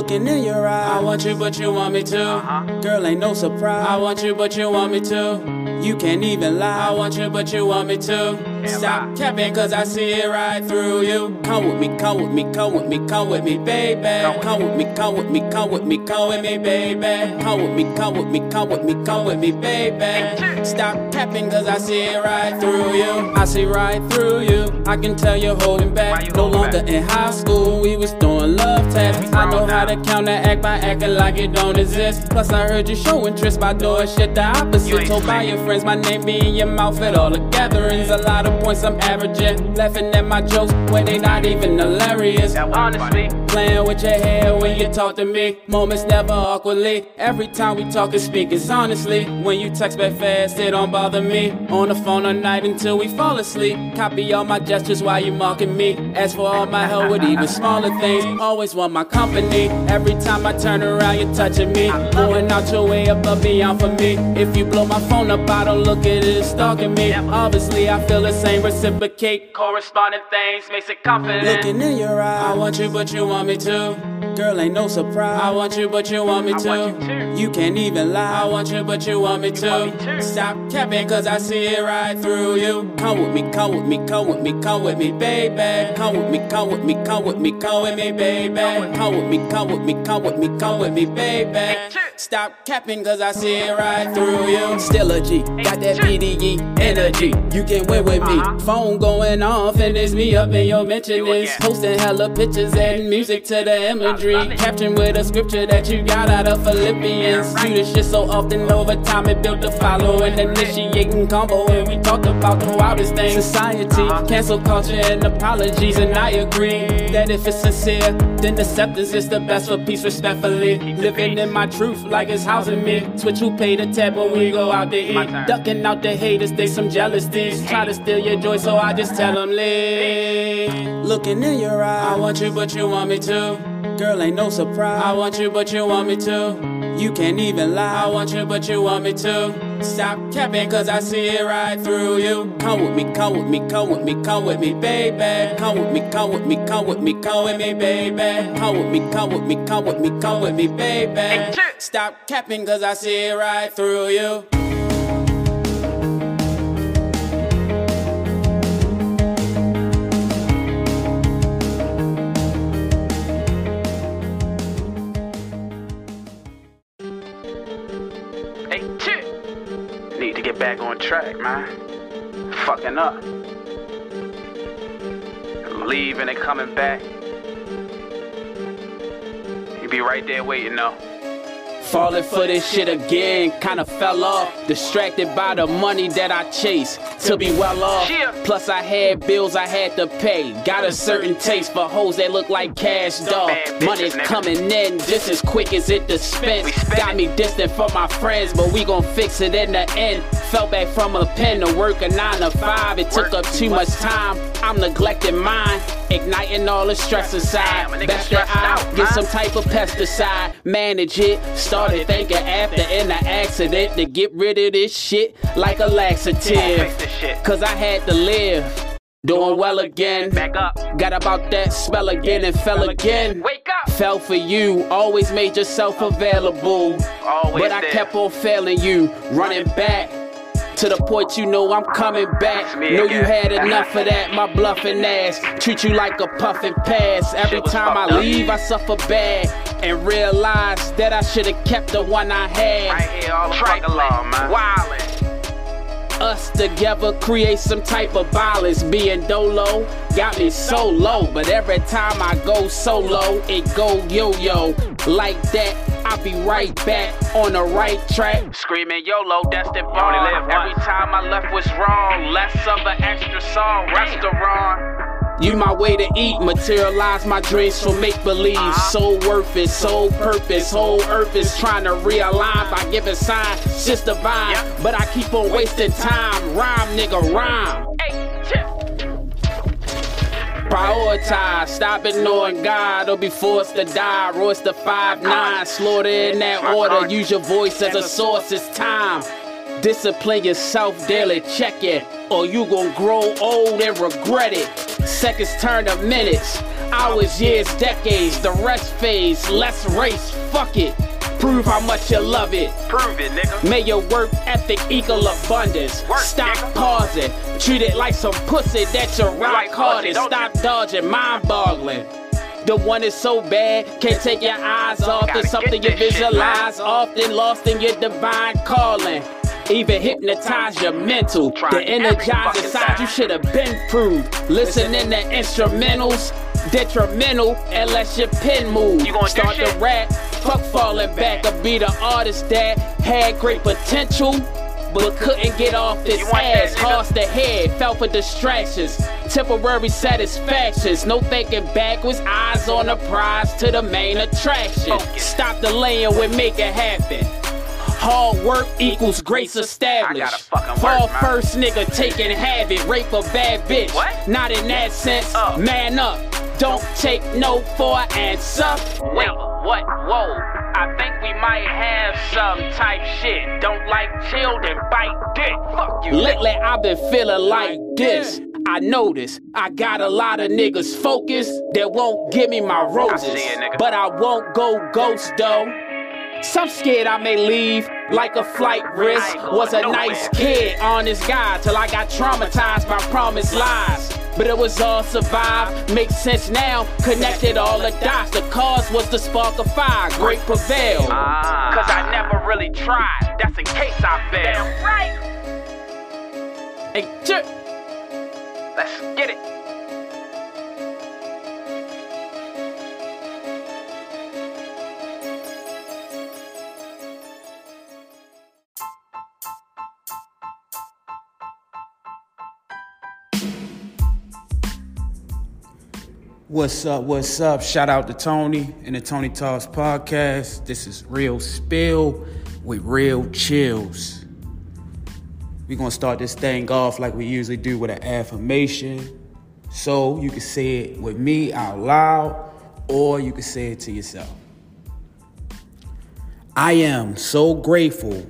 Looking in your eyes, I want you, but you want me to. Uh-huh. girl, ain't no surprise. I want you, but you want me to. you can't even lie. I want you, but you want me to. Stop capping, cause I see it right through you. Come with me, come with me, come with me, come with me, baby. Come with me, come with me, come with me, come with me, baby. Come with me, come with me, come with me, come with me, baby. Stop capping, cause I see it right through you. I see right through you. I can tell you're holding back. No longer in high school, we was doing love tests. I know how to counteract by acting like it don't exist. Plus, I heard you show interest by doing shit the opposite. Told by your friends my name be in your mouth at all the gatherings. A lot of points I'm averaging. Laughing at my jokes when they not even hilarious. Honestly. Playing with your hair when you talk to me. Moments never awkwardly. Every time we talk and speak, it's honestly. When you text back fast, it don't bother me. On the phone all night until we fall asleep. Copy all my gestures while you mocking me. Ask for all my help with even smaller things. Always want my company. Every time I turn around, you're touching me. Going out your way above beyond for me. If you blow my phone up, I don't look at it, it's stalking me. Obviously, I feel the same. Reciprocate. Corresponding things makes it confident. Looking in your eyes, I want you, but you want me to. girl, ain't no surprise. I want you, but you want me to. want you too. you can't even lie. I want you, but you want me want to. me too. Stop capping, cause I see it right through you. Come with me, come with me, come with me, come with me, baby. Come with me, come with me, come with me, come with me, baby. Come with me, come with me, come with me, come with me, baby. Stop capping, cause I see it right through you. Still a G, got that BDE energy. You can win with me. Phone going off and it's me up in your mentions. Posting hella pictures, adding music to the imagery. Caption with a scripture that you got out of Philippians. Do the shit so often over time it built a following, initiating combo. And we talked about the wildest things. Society, cancel culture and apologies. And I agree that if it's sincere, then acceptance is the best for peace respectfully. Living in my truth like it's housing me. Switch who pay the tab when we go out to eat. Ducking out the haters, they some jealous thieves. Try to steal your joy, so I just tell them leave. Looking in your eyes, I want you, but you want me to. girl, ain't no surprise. I want you, but you want me to. You can't even lie. I want you, but you want me to. Stop capping, cause I see it right through you. Come with me, come with me, come with me, come with me, baby. Come with me, come with me, come with me, come with me, baby. Come with me, come with me, come with me, come with me, baby. Stop capping, cause I see it right through you. Track, man. Fucking up. Leaving and coming back. You be right there waiting though. Falling for this shit again, kinda fell off. Distracted by the money that I chase to be well off. Plus, I had bills I had to pay. Got a certain taste for hoes that look like cash dog. Money's coming in just as quick as it dispense. Got me distant from my friends, but we gon' fix it in the end. Fell back from a pen to work a nine to five. It took up too much time. I'm neglecting mine, igniting all the stress aside. Best that I out, get some type of pesticide, manage it. Started thinking after in the accident to get rid of this shit like a laxative. Shit. Cause I had to live. Doing well again. Back up. Got about that spell again and fell again. Wake up. Fell for you, always made yourself available. Always but I there. kept on failing you, running back. To the point you know I'm coming back. Know you had enough of that, my bluffing ass. Treat you like a puffin' pass. Every time I up. leave, I suffer bad. And realize that I should've kept the one I had. Right here all the law, man. Wildin'. Us together create some type of balance. Being dolo got me so low, but every time I go solo, it go yo-yo. Like that, I be right back on the right track. Screaming YOLO, destined for Every time I left was wrong. Less of an extra song. Restaurant. You my way to eat, materialize my dreams from make believe. So worth it, so purpose, whole earth is trying to realign by giving sign. It's just divine, but I keep on wasting time. Rhyme, nigga, rhyme. Prioritize, stop ignoring God or be forced to die. Royce the 5-9, slaughter in that order. Use your voice as a source, it's time. Discipline yourself daily, check it, or you gon' grow old and regret it. Seconds turn to minutes. Hours, years, decades, the rest phase. Let's race, fuck it. Prove how much you love it. Prove it, nigga. May your work ethic equal abundance. Work, Stop nigga. pausing. Treat it like some pussy that you rock hard pussy, and don't stop dodging, mind boggling. The one is so bad, can't take your eyes off Gotta. Something you this shit, visualize, often lost in your divine calling. Even hypnotize your mental. The energize fucking inside you should have been proved. Listening to instrumentals, detrimental unless your pen move. You gonna Start the rap, fuck falling back, or be the artist that had great potential. But couldn't get off this You want that, ass, lost the head, fell for distractions, temporary satisfactions, no thinking backwards, eyes on the prize to the main attraction. Focus. Stop delaying we make it happen. Hard work equals grace established. I Fall work, first nigga taking habit, rape a bad bitch. What? Not in that sense, Uh. man up. Don't take no for an answer. Wait, what? Whoa. I think we might have some type shit. Don't like children, bite dick. Fuck you. Lately, I've been feeling like this. I notice I got a lot of niggas focused that won't give me my roses. nigga. But I won't go ghost though. Some scared I may leave like a flight risk. I ain't going Was a nice kid, honest guy, till I got traumatized by promised lies. But it was all survived, makes sense now. Connected all the dots. The cause was the spark of fire, great prevail. Ah. Cause I never really tried. That's in case I fail. right. Hey, ch- Let's get it. What's up? What's up? Shout out to Tony and the Tony Talks podcast. This is Real Spill with Real Chillz. We're gonna start this thing off like we usually do with an affirmation. So you can say it with me out loud, or you can say it to yourself. I am so grateful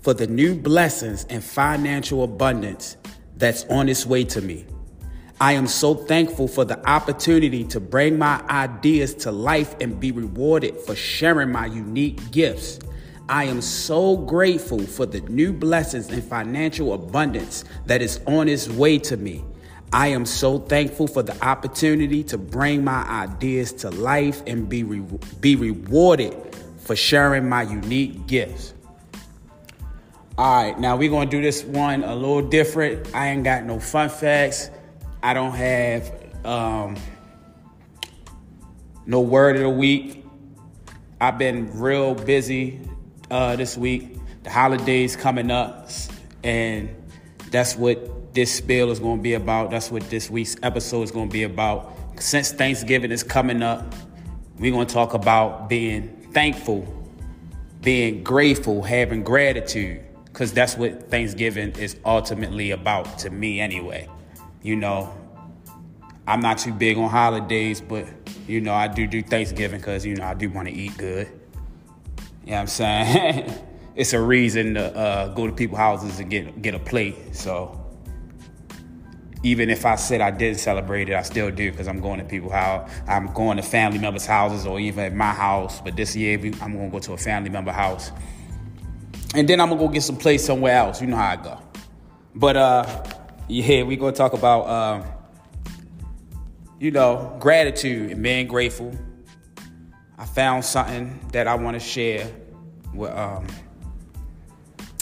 for the new blessings and financial abundance that's on its way to me. I am so thankful for the opportunity to bring my ideas to life and be rewarded for sharing my unique gifts. I am so grateful for the new blessings and financial abundance that is on its way to me. I am so thankful for the opportunity to bring my ideas to life and be, re- be rewarded for sharing my unique gifts. All right, now we're gonna do this one a little different. I ain't got no fun facts. I don't have um, no word of the week. I've been real busy uh, this week. The holidays coming up, and that's what this spill is going to be about. That's what this week's episode is going to be about. Since Thanksgiving is coming up, we're going to talk about being thankful, being grateful, having gratitude, because that's what Thanksgiving is ultimately about to me, anyway. You know, I'm not too big on holidays, but you know, I do do Thanksgiving because you know I do want to eat good. You know what I'm saying? it's a reason to uh, go to people's houses and get get a plate. So even if I said I didn't celebrate it, I still do because I'm going to people's house. I'm going to family members' houses or even at my house. But this year I'm going to go to a family member house, and then I'm gonna go get some place somewhere else. You know how I go. But uh, yeah, we gonna talk about um, you know gratitude and being grateful. I found something that I want to share with um,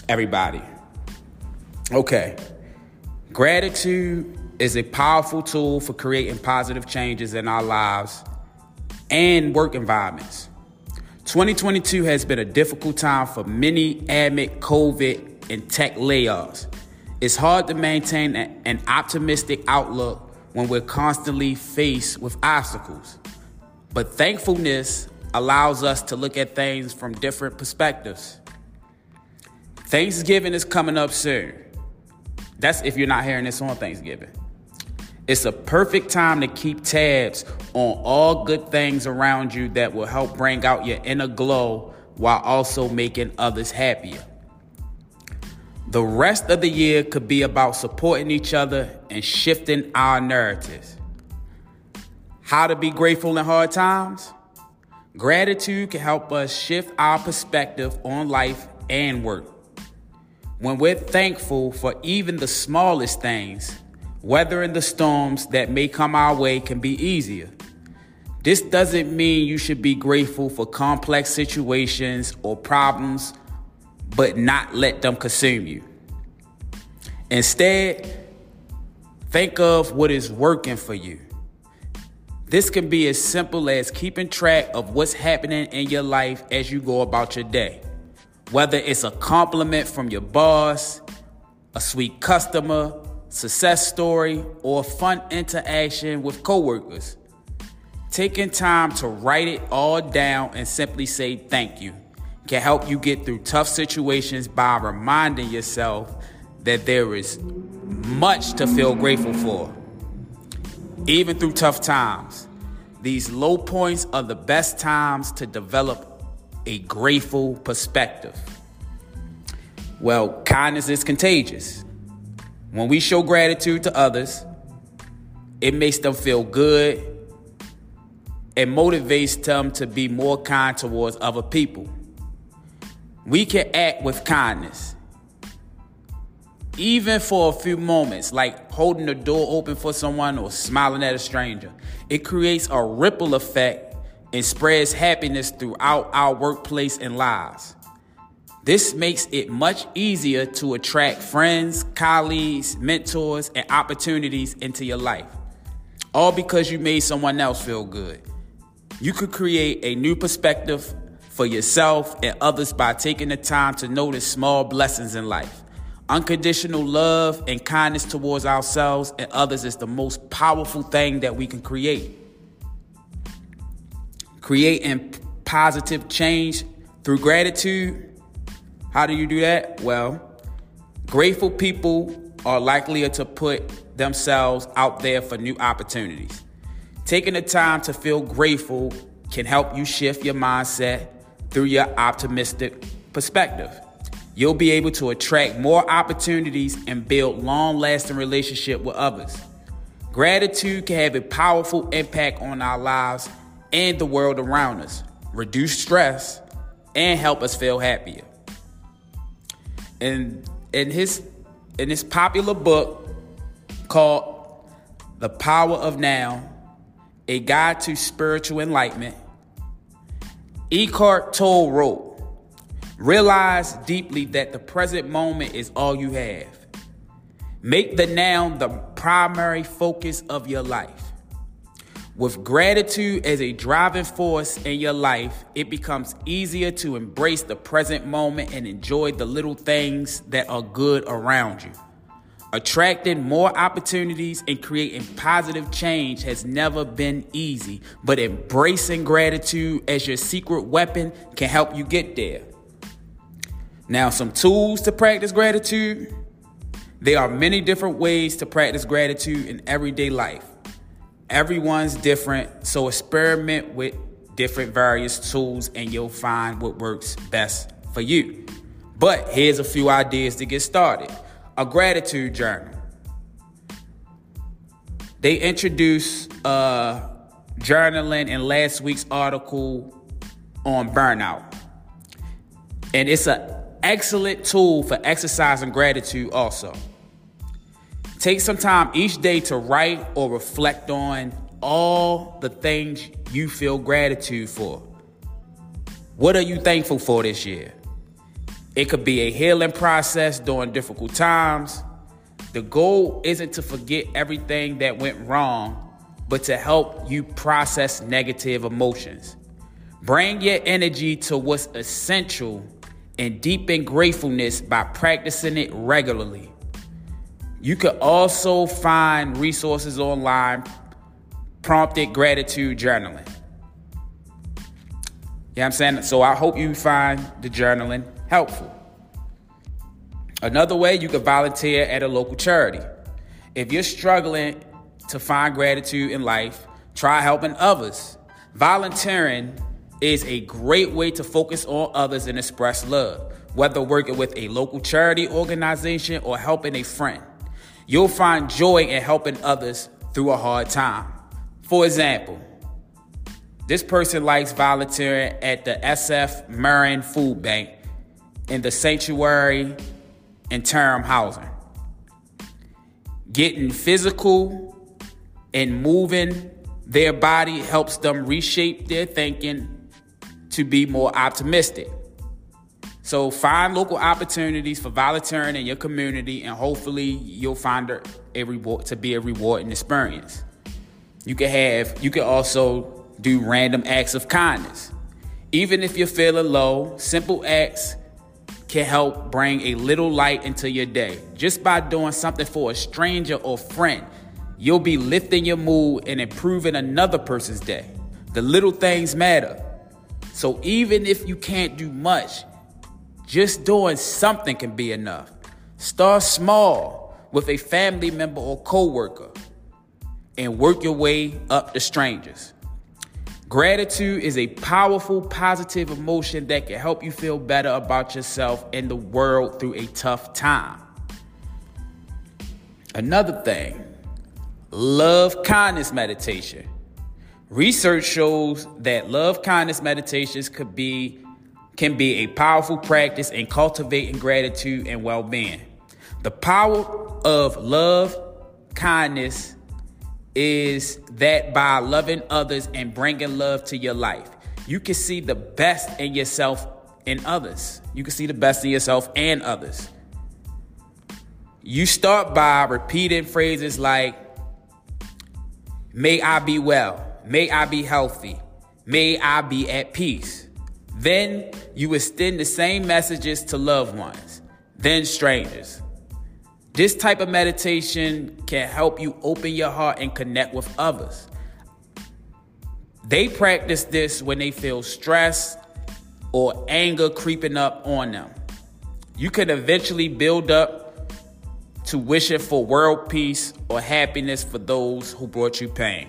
everybody. Okay. Gratitude is a powerful tool for creating positive changes in our lives and work environments. 2022 has been a difficult time for many amid COVID and tech layoffs. It's hard to maintain an optimistic outlook when we're constantly faced with obstacles. But thankfulness allows us to look at things from different perspectives. Thanksgiving is coming up soon. That's if you're not hearing this on Thanksgiving. It's a perfect time to keep tabs on all good things around you that will help bring out your inner glow while also making others happier. The rest of the year could be about supporting each other and shifting our narratives. How to be grateful in hard times? Gratitude can help us shift our perspective on life and work. When we're thankful for even the smallest things, weathering the storms that may come our way can be easier. This doesn't mean you should be grateful for complex situations or problems, but not let them consume you. Instead, think of what is working for you. This can be as simple as keeping track of what's happening in your life as you go about your day. Whether it's a compliment from your boss, a sweet customer, success story, or fun interaction with coworkers. Taking time to write it all down and simply say thank you can help you get through tough situations by reminding yourself that there is much to feel grateful for. Even through tough times, these low points are the best times to develop a grateful perspective. Well, kindness is contagious. When we show gratitude to others, it makes them feel good and motivates them to be more kind towards other people. We can act with kindness, even for a few moments, like holding the door open for someone or smiling at a stranger. It creates a ripple effect and spreads happiness throughout our workplace and lives. This makes it much easier to attract friends, colleagues, mentors, and opportunities into your life. All because you made someone else feel good. You could create a new perspective for yourself and others by taking the time to notice small blessings in life. Unconditional love and kindness towards ourselves and others is the most powerful thing that we can create. Creating positive change through gratitude. How do you do that? Well, grateful people are likelier to put themselves out there for new opportunities. Taking the time to feel grateful can help you shift your mindset through your optimistic perspective. You'll be able to attract more opportunities and build long-lasting relationship with others. Gratitude can have a powerful impact on our lives and the world around us, reduce stress, and help us feel happier. And in his in his popular book called The Power of Now, a Guide to Spiritual Enlightenment, Eckhart Tolle wrote, Realize deeply that the present moment is all you have. Make the now the primary focus of your life. With gratitude as a driving force in your life, it becomes easier to embrace the present moment and enjoy the little things that are good around you. Attracting more opportunities and creating positive change has never been easy, but embracing gratitude as your secret weapon can help you get there. Now, some tools to practice gratitude. There are many different ways to practice gratitude in everyday life. Everyone's different, so experiment with different various tools and you'll find what works best for you. But here's a few ideas to get started a gratitude journal. They introduce uh, journaling in last week's article on burnout. And it's an excellent tool for exercising gratitude also. Take some time each day to write or reflect on all the things you feel gratitude for. What are you thankful for this year? It could be a healing process during difficult times. The goal isn't to forget everything that went wrong, but to help you process negative emotions. Bring your energy to what's essential and deepen gratefulness by practicing it regularly. You can also find resources online, prompted gratitude journaling. You know what I'm saying? So I hope you find the journaling helpful. Another way, you could volunteer at a local charity. If you're struggling to find gratitude in life, try helping others. Volunteering is a great way to focus on others and express love, whether working with a local charity organization or helping a friend. You'll find joy in helping others through a hard time. For example, this person likes volunteering at the SF Marin Food Bank in the sanctuary and term housing. Getting physical and moving their body helps them reshape their thinking to be more optimistic. So find local opportunities for volunteering in your community, and hopefully you'll find a reward to be a rewarding experience. You can have you can also do random acts of kindness. Even if you're feeling low, simple acts can help bring a little light into your day. Just by doing something for a stranger or friend, you'll be lifting your mood and improving another person's day. The little things matter. So even if you can't do much, just doing something can be enough. Start small with a family member or coworker and work your way up to strangers. Gratitude is a powerful, positive emotion that can help you feel better about yourself and the world through a tough time. Another thing, love kindness meditation. Research shows that love kindness meditations could be can be a powerful practice in cultivating gratitude and well-being. The power of love kindness is that by loving others and bringing love to your life, you can see the best in yourself and others. You can see the best in yourself and others. You start by repeating phrases like, May I be well, may I be healthy, may I be at peace. Then you extend the same messages to loved ones, then strangers. This type of meditation can help you open your heart and connect with others. They practice this when they feel stress or anger creeping up on them. You can eventually build up to wishing for world peace or happiness for those who brought you pain.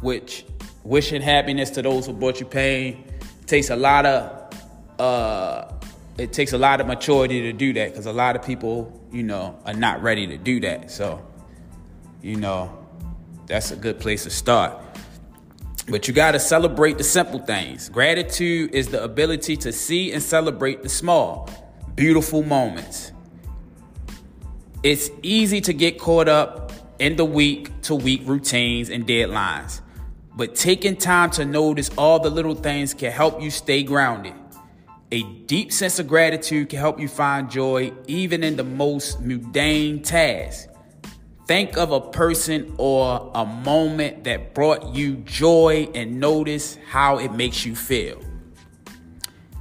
Which wishing happiness to those who brought you pain takes a lot of uh, it takes a lot of maturity to do that because a lot of people, you know, are not ready to do that. So, you know, that's a good place to start. But you got to celebrate the simple things. Gratitude is the ability to see and celebrate the small, beautiful moments. It's easy to get caught up in the week to week routines and deadlines. But taking time to notice all the little things can help you stay grounded. A deep sense of gratitude can help you find joy even in the most mundane tasks. Think of a person or a moment that brought you joy and notice how it makes you feel.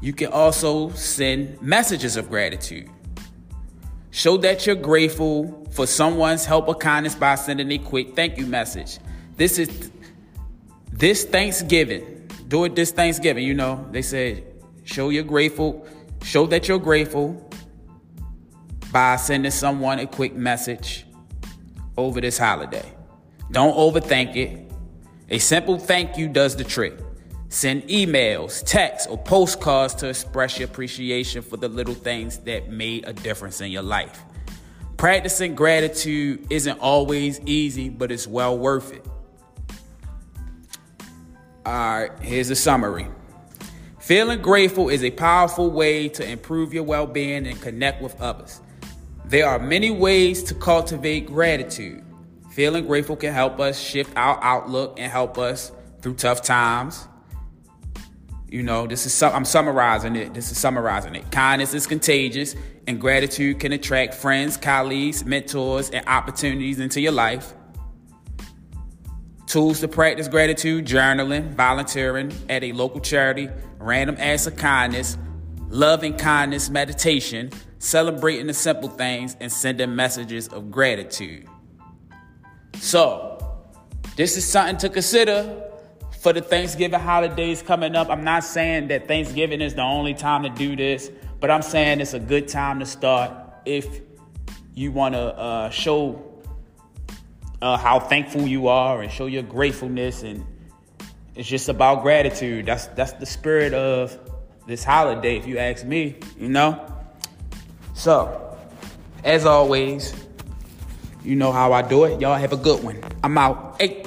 You can also send messages of gratitude. Show that you're grateful for someone's help or kindness by sending a quick thank you message. This is this Thanksgiving. Do it this Thanksgiving. You know, they said Show you're grateful. Show that you're grateful by sending someone a quick message over this holiday. Don't overthink it. A simple thank you does the trick. Send emails, texts, or postcards to express your appreciation for the little things that made a difference in your life. Practicing gratitude isn't always easy, but it's well worth it. All right, here's a summary. Feeling grateful is a powerful way to improve your well being and connect with others. There are many ways to cultivate gratitude. Feeling grateful can help us shift our outlook and help us through tough times. You know, this is I'm summarizing it. This is summarizing it. Kindness is contagious, and gratitude can attract friends, colleagues, mentors, and opportunities into your life. Tools to practice gratitude journaling, volunteering at a local charity, random acts of kindness, loving kindness meditation, celebrating the simple things, and sending messages of gratitude. So, this is something to consider for the Thanksgiving holidays coming up. I'm not saying that Thanksgiving is the only time to do this, but I'm saying it's a good time to start if you want to uh, show uh, how thankful you are and show your gratefulness and it's just about gratitude that's that's the spirit of this holiday if you ask me you know so as always You know how I do it. Y'all have a good one. I'm out. Hey.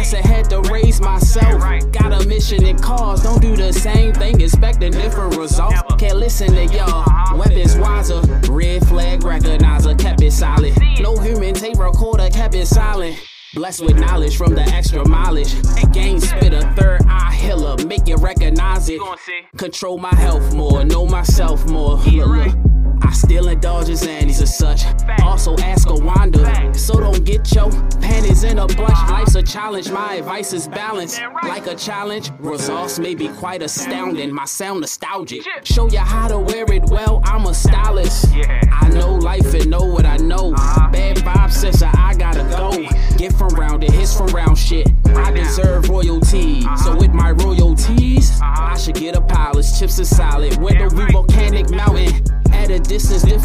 Nest ahead to raise myself. Got a mission and cause, don't do the same thing, expecting different results. Can't listen to y'all. Weapons wiser, red flag recognizer, kept it solid. No human tape recorder, kept it silent. Blessed with knowledge from the extra mileage. Game spit a third eye healer, make you recognize it. Control my health more, know myself more. Look, look. I still indulge his anties as such. Also ask a Wanda, so don't get your panties in a bunch. Life's a challenge, my advice is balance. Like a challenge, results may be quite astounding. My sound nostalgic. Show you how to wear it well, I'm a stylist. I know life and know what I know. Bad vibes, sister, I gotta go. Get from round it, hits from round shit. I deserve royalty. So with my royalties, I should get a palace. Chips are solid. Window view volcanic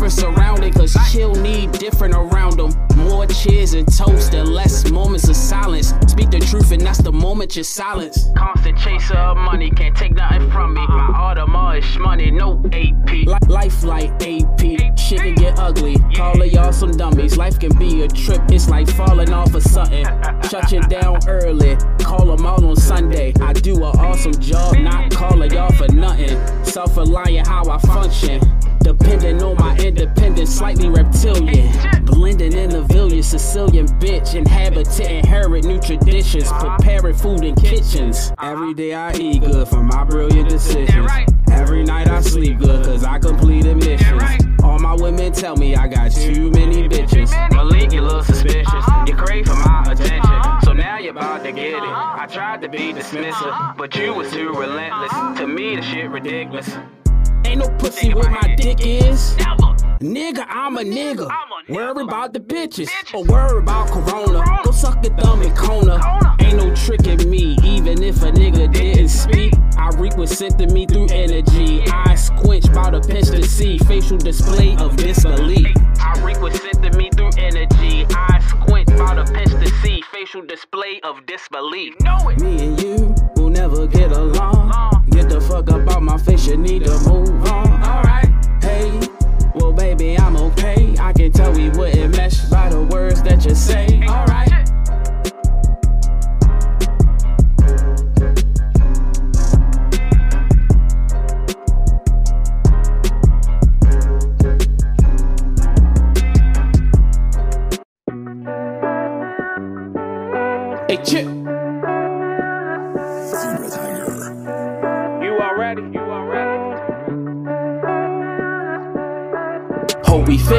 different surrounding. Cause chill need different around them. More cheers and toast and less moments of silence. Speak the truth, and that's the moment you silence. Constant chaser of money, can't take nothing from me. My Audemars is money, no AP. life like AP, shit can get ugly. Call of y'all some dummies. Life can be a trip, it's like falling off of something. Shut you down early, call them out on Sunday. I do an awesome job, not calling y'all for nothing. Self reliant, how I function. Depending on my independence, slightly reptilian. Blending in the village, Sicilian bitch. Inhabitant, inherit new traditions. Preparing food in kitchens. Every day I eat good for my brilliant decisions. Every night I sleep good cause I completed missions. All my women tell me I got too many bitches. Malik, you little suspicious. You crave for my attention. So now you're about to get it. I tried to be dismissive, but you was too relentless. To me, the shit ridiculous. Ain't no pussy where my dick is. Nigga, I'm a nigga. Worry about the bitches. Or worry about Corona. Go suck a thumb in Kona. Ain't no tricking me, even if a nigga didn't speak. I reek what sent to me through energy. Eyes squinch by the pinch to see. Facial display of disbelief. I reek what sent to me through energy. Eyes squint by the pinch to see. Facial display of disbelief. Me and you will never get along. Get the fuck up out my face, you need to move on. Alright, hey, well, baby, I'm okay. I can tell we wouldn't mesh by the words that you say. Alright.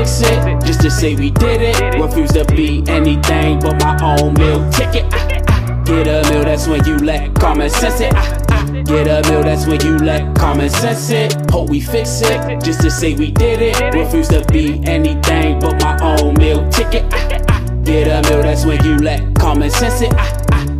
Fix it, just to say we did it. Refuse to be anything but my own meal ticket. Ah, ah. Get a meal, that's when you let common sense it. Ah, ah. Get a meal, that's when you let common sense it. Hope we fix it, just to say we did it. Refuse to be anything but my own meal ticket. Ah. Get a meal, that's when you let common sense it.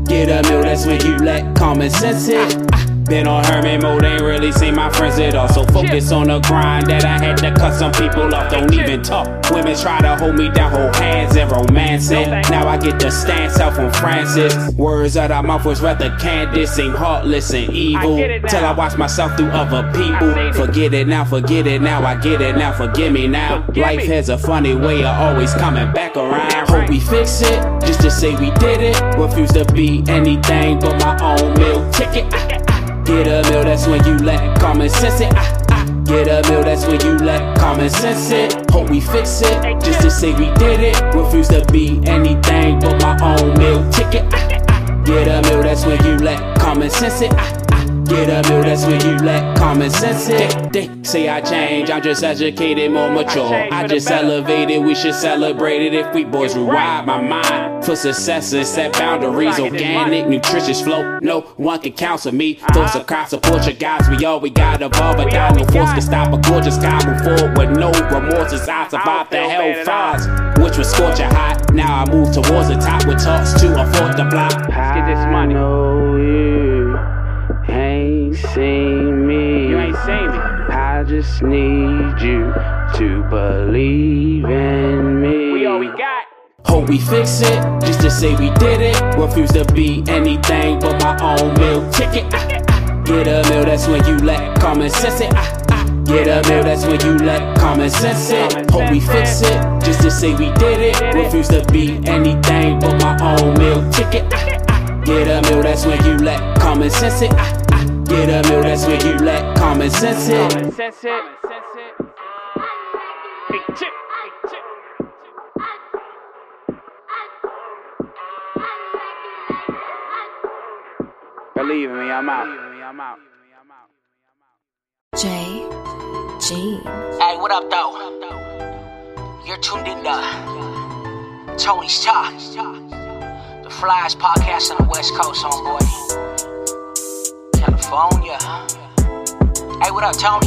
Get a meal, that's when you let common sense it. Been on hermit mode, ain't really seen my friends at all. So focus on the grind that I had to cut some people off. Don't even talk. Women try to hold me down, hold hands and romance it. Now I get the stance out from Francis. Words out of my mouth was rather candid, seem heartless and evil. Till I watch myself through other people. Forget it now, forget it now, I get it now, forgive me now. Life has a funny way of always coming back around. Hope we fix it, just to say we did it. Refuse to be anything but my own meal ticket. Get a meal, that's when you lack common sense it. Ah, ah. Get a meal, that's when you lack common sense it. Hope we fix it, just to say we did it. Refuse to be anything but my own meal ticket. Ah. Get a meal, that's when you lack common sense it. Ah. Get a meal, that's when you let common sense hit. They say I change, I'm just educated, more mature. I just elevated, we should celebrate it if we boys rewire my mind for success and set boundaries. Organic, nutritious flow, no one can counsel me. Thoughts of crowd support your guys, we all we got evolve, but die no force can stop a gorgeous guy. Move forward with no remorse as I survived the hell fires, which was scorching hot. Now I move towards the top with talks to afford the block. Let's get this money. Know you ain't seen me. You ain't seen me. I just need you to believe in me. We all we got. Hope we fix it, just to say we did it. Refuse to be anything but my own meal ticket. Ah, ah. Get a meal, that's when you let common sense it. Ah, ah. Get a meal, that's when you let common sense it. Hope we fix it, just to say we did it. Refuse to be anything but my own meal ticket. Ah, ah. Get a meal, that's when you let common sense it. Get a meal, that's when you let common sense it. Common sense it. Big chip. Big chip. Believe in me, I'm out. J. G. Hey, what up, though? You're tuned in to Tony's Talk, the flyest podcast on the West Coast, homeboy. California. Hey, what up, Tony?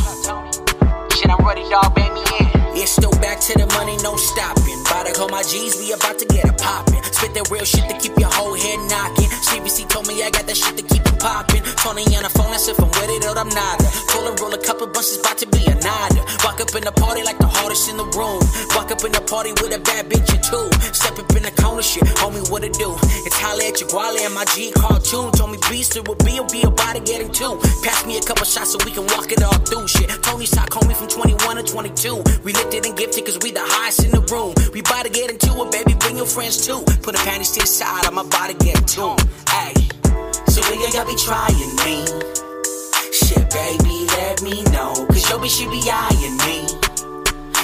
Shit, I'm ready, dog. Bang me in. Yeah, still back to the money, no stopping. About to call my G's, we about to get it poppin'. Spit that real shit to keep your whole head knocking. CBC told me I got that shit to keep it poppin'. Tony on the phone, that's if I'm with it or I'm not. Pull and roll a couple bunches, about to be a nada. Walk up in the party like the hardest in the room. Walk up in the party with a bad bitch or two. Step up in the corner, shit, homie, what it do? It's holla at your and my G cartoon. Told me beast it will be, will be about to get in two. Pass me a couple shots so we can walk it all through shit. Tony's talk, homie, from 21 to 22. We lifted and gifted cause we the highest in the room. We about to get into it, baby, bring your friends too. Put the panties to the side, I'm about to get to. Hey, so we y'all be trying me. Shit, baby, let me know. Cause your bitch, she be eyeing me.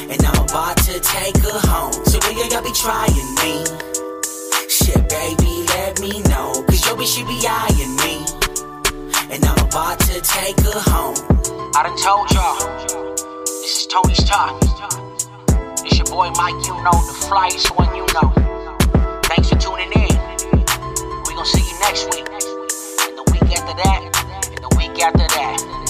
And I'm about to take her home. So we y'all be trying me. Shit, baby, let me know. Cause your bitch, she be eyeing me. And I'm about to take her home. I done told y'all. This is Tony's Talk. It's your boy Mike, you know, the flyest one you know. Thanks for tuning in. We're gonna see you next week. And the week after that. And the week after that.